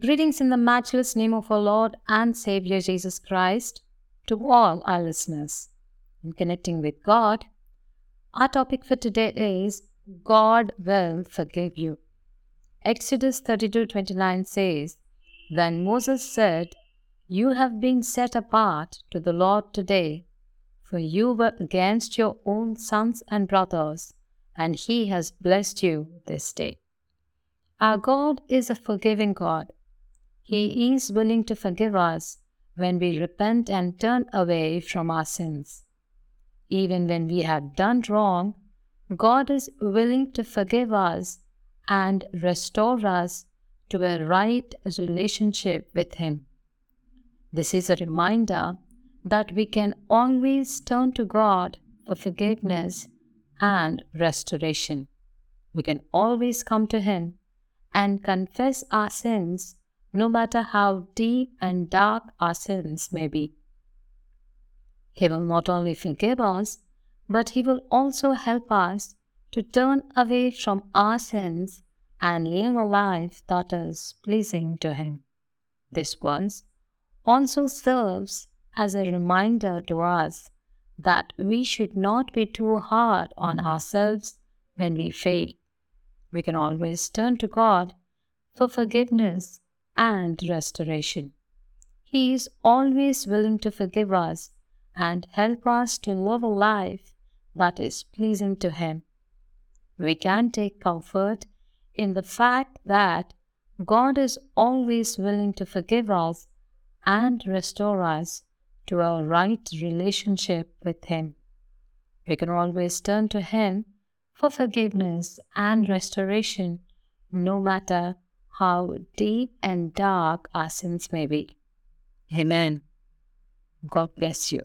Greetings in the matchless name of our Lord and Savior Jesus Christ to all our listeners. In connecting with God, our topic for today is God will forgive you. Exodus 32 29 says, Then Moses said, You have been set apart to the Lord today, for you were against your own sons and brothers, and he has blessed you this day. Our God is a forgiving God he is willing to forgive us when we repent and turn away from our sins. Even when we have done wrong, God is willing to forgive us and restore us to a right relationship with Him. This is a reminder that we can always turn to God for forgiveness and restoration. We can always come to Him and confess our sins no matter how deep and dark our sins may be. He will not only forgive us, but He will also help us to turn away from our sins and live a life that is pleasing to Him. This verse also serves as a reminder to us that we should not be too hard on ourselves when we fail. We can always turn to God for forgiveness and restoration. He is always willing to forgive us and help us to live a life that is pleasing to Him. We can take comfort in the fact that God is always willing to forgive us and restore us to our right relationship with Him. We can always turn to Him for forgiveness and restoration, no matter how deep and dark our sins may be. Amen. God bless you.